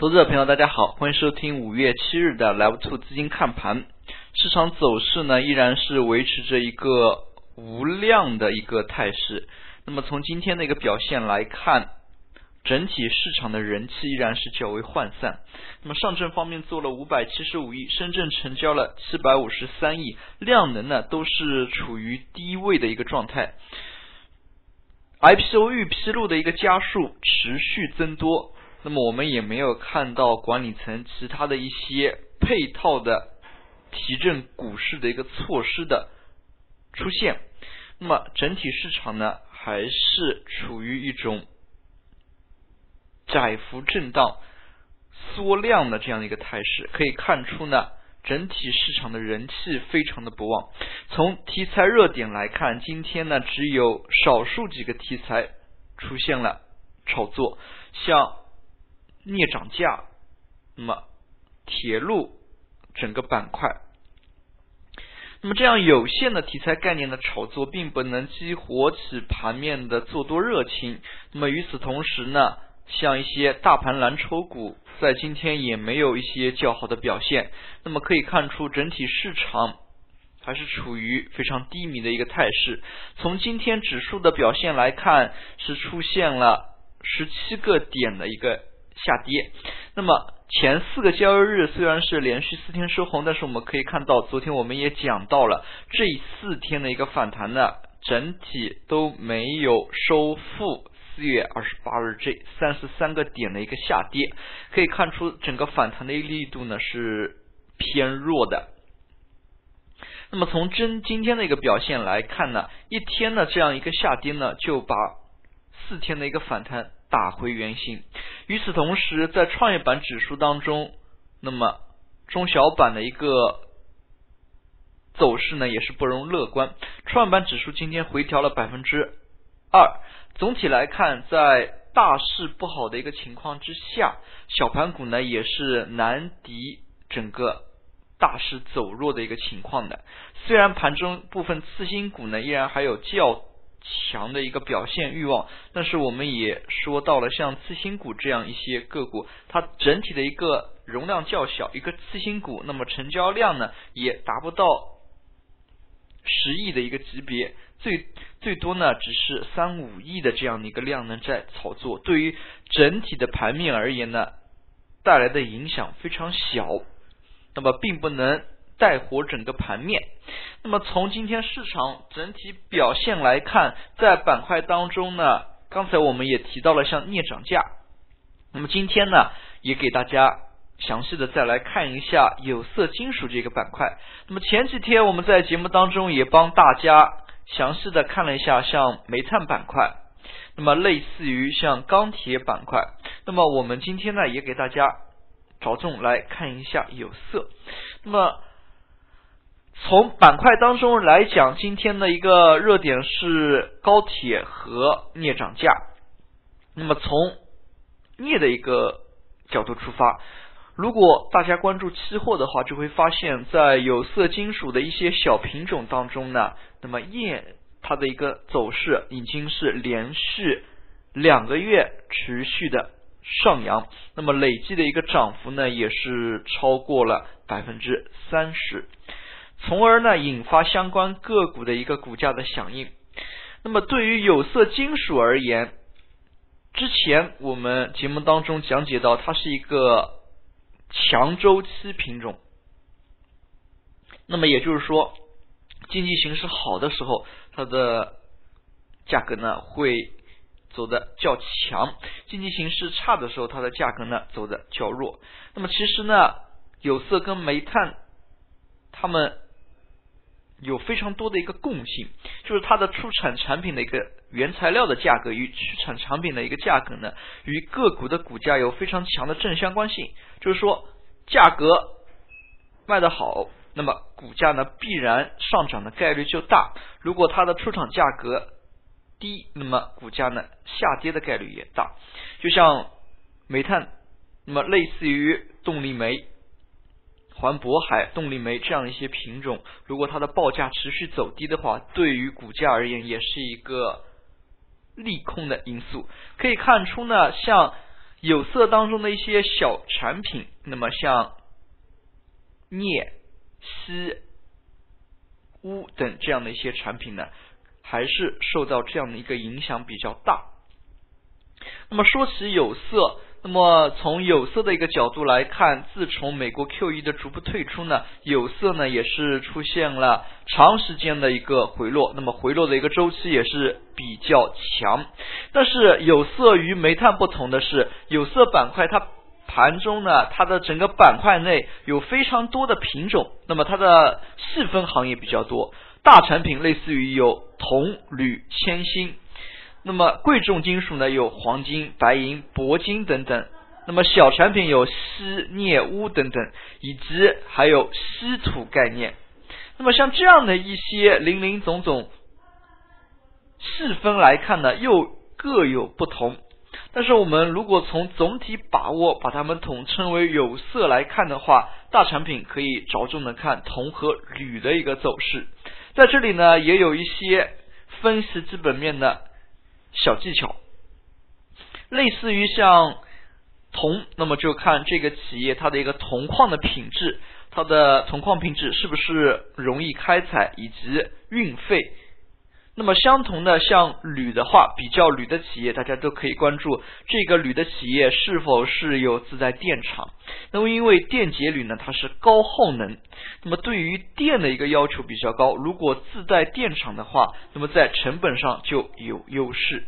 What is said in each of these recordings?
投资者朋友，大家好，欢迎收听五月七日的 Live Two 资金看盘。市场走势呢，依然是维持着一个无量的一个态势。那么从今天的一个表现来看，整体市场的人气依然是较为涣散。那么上证方面做了五百七十五亿，深圳成交了七百五十三亿，量能呢都是处于低位的一个状态。IPO 预披露的一个加速持续增多。那么我们也没有看到管理层其他的一些配套的提振股市的一个措施的出现。那么整体市场呢，还是处于一种窄幅震荡、缩量的这样的一个态势。可以看出呢，整体市场的人气非常的不旺。从题材热点来看，今天呢只有少数几个题材出现了炒作，像。镍涨价，那么铁路整个板块，那么这样有限的题材概念的炒作，并不能激活起盘面的做多热情。那么与此同时呢，像一些大盘蓝筹股，在今天也没有一些较好的表现。那么可以看出，整体市场还是处于非常低迷的一个态势。从今天指数的表现来看，是出现了十七个点的一个。下跌，那么前四个交易日虽然是连续四天收红，但是我们可以看到，昨天我们也讲到了这四天的一个反弹呢，整体都没有收复四月二十八日这三十三个点的一个下跌，可以看出整个反弹的一个力度呢是偏弱的。那么从真今天的一个表现来看呢，一天的这样一个下跌呢，就把四天的一个反弹。打回原形。与此同时，在创业板指数当中，那么中小板的一个走势呢，也是不容乐观。创业板指数今天回调了百分之二。总体来看，在大势不好的一个情况之下，小盘股呢也是难敌整个大势走弱的一个情况的。虽然盘中部分次新股呢，依然还有较。强的一个表现欲望，但是我们也说到了像次新股这样一些个股，它整体的一个容量较小，一个次新股，那么成交量呢也达不到十亿的一个级别，最最多呢只是三五亿的这样的一个量能在炒作，对于整体的盘面而言呢，带来的影响非常小，那么并不能。带活整个盘面。那么从今天市场整体表现来看，在板块当中呢，刚才我们也提到了像镍涨价。那么今天呢，也给大家详细的再来看一下有色金属这个板块。那么前几天我们在节目当中也帮大家详细的看了一下像煤炭板块，那么类似于像钢铁板块。那么我们今天呢，也给大家着重来看一下有色。那么从板块当中来讲，今天的一个热点是高铁和镍涨价。那么从镍的一个角度出发，如果大家关注期货的话，就会发现，在有色金属的一些小品种当中呢，那么镍它的一个走势已经是连续两个月持续的上扬，那么累计的一个涨幅呢，也是超过了百分之三十。从而呢，引发相关个股的一个股价的响应。那么对于有色金属而言，之前我们节目当中讲解到，它是一个强周期品种。那么也就是说，经济形势好的时候，它的价格呢会走的较强；经济形势差的时候，它的价格呢走的较弱。那么其实呢，有色跟煤炭，它们。有非常多的一个共性，就是它的出产产品的一个原材料的价格与出产产品的一个价格呢，与个股的股价有非常强的正相关性。就是说，价格卖得好，那么股价呢必然上涨的概率就大；如果它的出厂价格低，那么股价呢下跌的概率也大。就像煤炭，那么类似于动力煤。环渤海、动力煤这样一些品种，如果它的报价持续走低的话，对于股价而言也是一个利空的因素。可以看出呢，像有色当中的一些小产品，那么像镍、锡、钨等这样的一些产品呢，还是受到这样的一个影响比较大。那么说起有色。那么从有色的一个角度来看，自从美国 QE 的逐步退出呢，有色呢也是出现了长时间的一个回落，那么回落的一个周期也是比较强。但是有色与煤炭不同的是，有色板块它盘中呢，它的整个板块内有非常多的品种，那么它的细分行业比较多，大产品类似于有铜、铝、铅、锌。那么贵重金属呢，有黄金、白银、铂金等等。那么小产品有锡、镍、钨等等，以及还有稀土概念。那么像这样的一些零零总总细分来看呢，又各有不同。但是我们如果从总体把握，把它们统称为有色来看的话，大产品可以着重的看铜和铝的一个走势。在这里呢，也有一些分析基本面的。小技巧，类似于像铜，那么就看这个企业它的一个铜矿的品质，它的铜矿品质是不是容易开采以及运费。那么相同的，像铝的话，比较铝的企业，大家都可以关注这个铝的企业是否是有自带电厂。那么因为电解铝呢，它是高耗能，那么对于电的一个要求比较高。如果自带电厂的话，那么在成本上就有优势。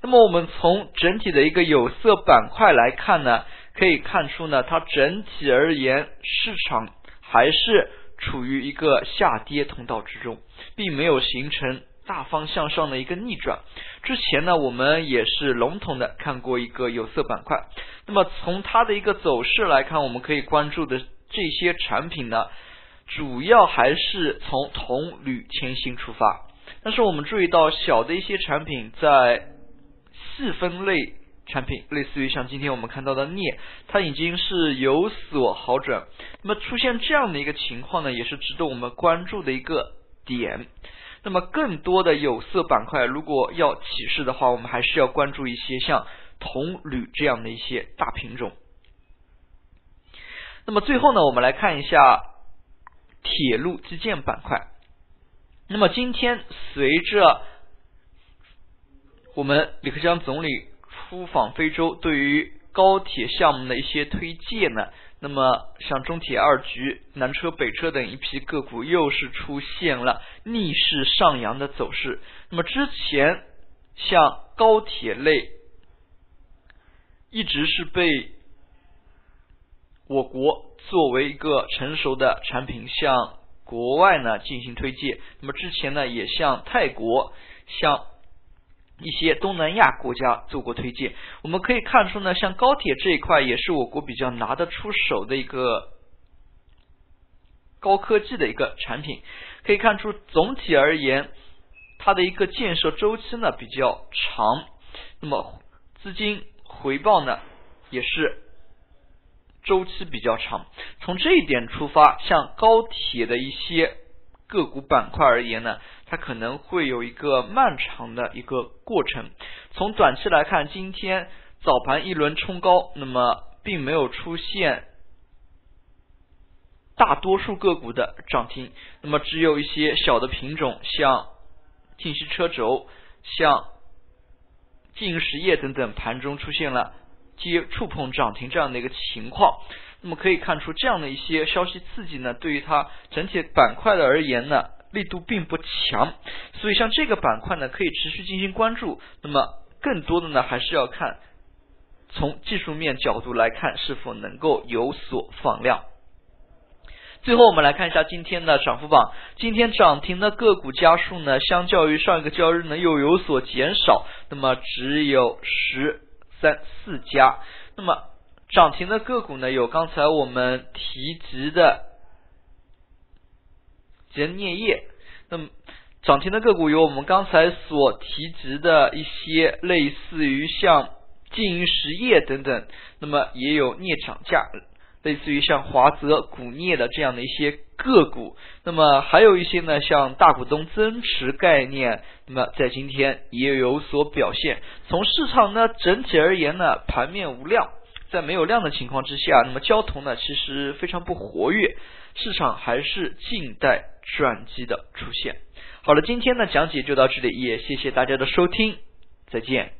那么我们从整体的一个有色板块来看呢，可以看出呢，它整体而言市场还是处于一个下跌通道之中，并没有形成。大方向上的一个逆转。之前呢，我们也是笼统的看过一个有色板块。那么从它的一个走势来看，我们可以关注的这些产品呢，主要还是从铜、铝、铅、锌出发。但是我们注意到小的一些产品在细分类产品，类似于像今天我们看到的镍，它已经是有所好转。那么出现这样的一个情况呢，也是值得我们关注的一个点。那么更多的有色板块，如果要起势的话，我们还是要关注一些像铜、铝这样的一些大品种。那么最后呢，我们来看一下铁路基建板块。那么今天随着我们李克强总理出访非洲，对于高铁项目的一些推介呢？那么，像中铁二局、南车、北车等一批个股，又是出现了逆势上扬的走势。那么之前，像高铁类，一直是被我国作为一个成熟的产品向国外呢进行推介。那么之前呢，也向泰国、向一些东南亚国家做过推荐，我们可以看出呢，像高铁这一块也是我国比较拿得出手的一个高科技的一个产品。可以看出，总体而言，它的一个建设周期呢比较长，那么资金回报呢也是周期比较长。从这一点出发，像高铁的一些个股板块而言呢。它可能会有一个漫长的一个过程。从短期来看，今天早盘一轮冲高，那么并没有出现大多数个股的涨停，那么只有一些小的品种，像信息车轴、像经营实业等等，盘中出现了接触碰涨停这样的一个情况。那么可以看出，这样的一些消息刺激呢，对于它整体板块的而言呢。力度并不强，所以像这个板块呢，可以持续进行关注。那么更多的呢，还是要看从技术面角度来看，是否能够有所放量。最后我们来看一下今天的涨幅榜，今天涨停的个股家数呢，相较于上一个交易日呢，又有所减少，那么只有十三四家。那么涨停的个股呢，有刚才我们提及的。人镍业，那么涨停的个股有我们刚才所提及的一些类似于像经营实业等等，那么也有镍涨价，类似于像华泽钴镍的这样的一些个股。那么还有一些呢，像大股东增持概念，那么在今天也有所表现。从市场呢整体而言呢，盘面无量，在没有量的情况之下，那么交投呢其实非常不活跃，市场还是静待转机的出现。好了，今天的讲解就到这里，也谢谢大家的收听，再见。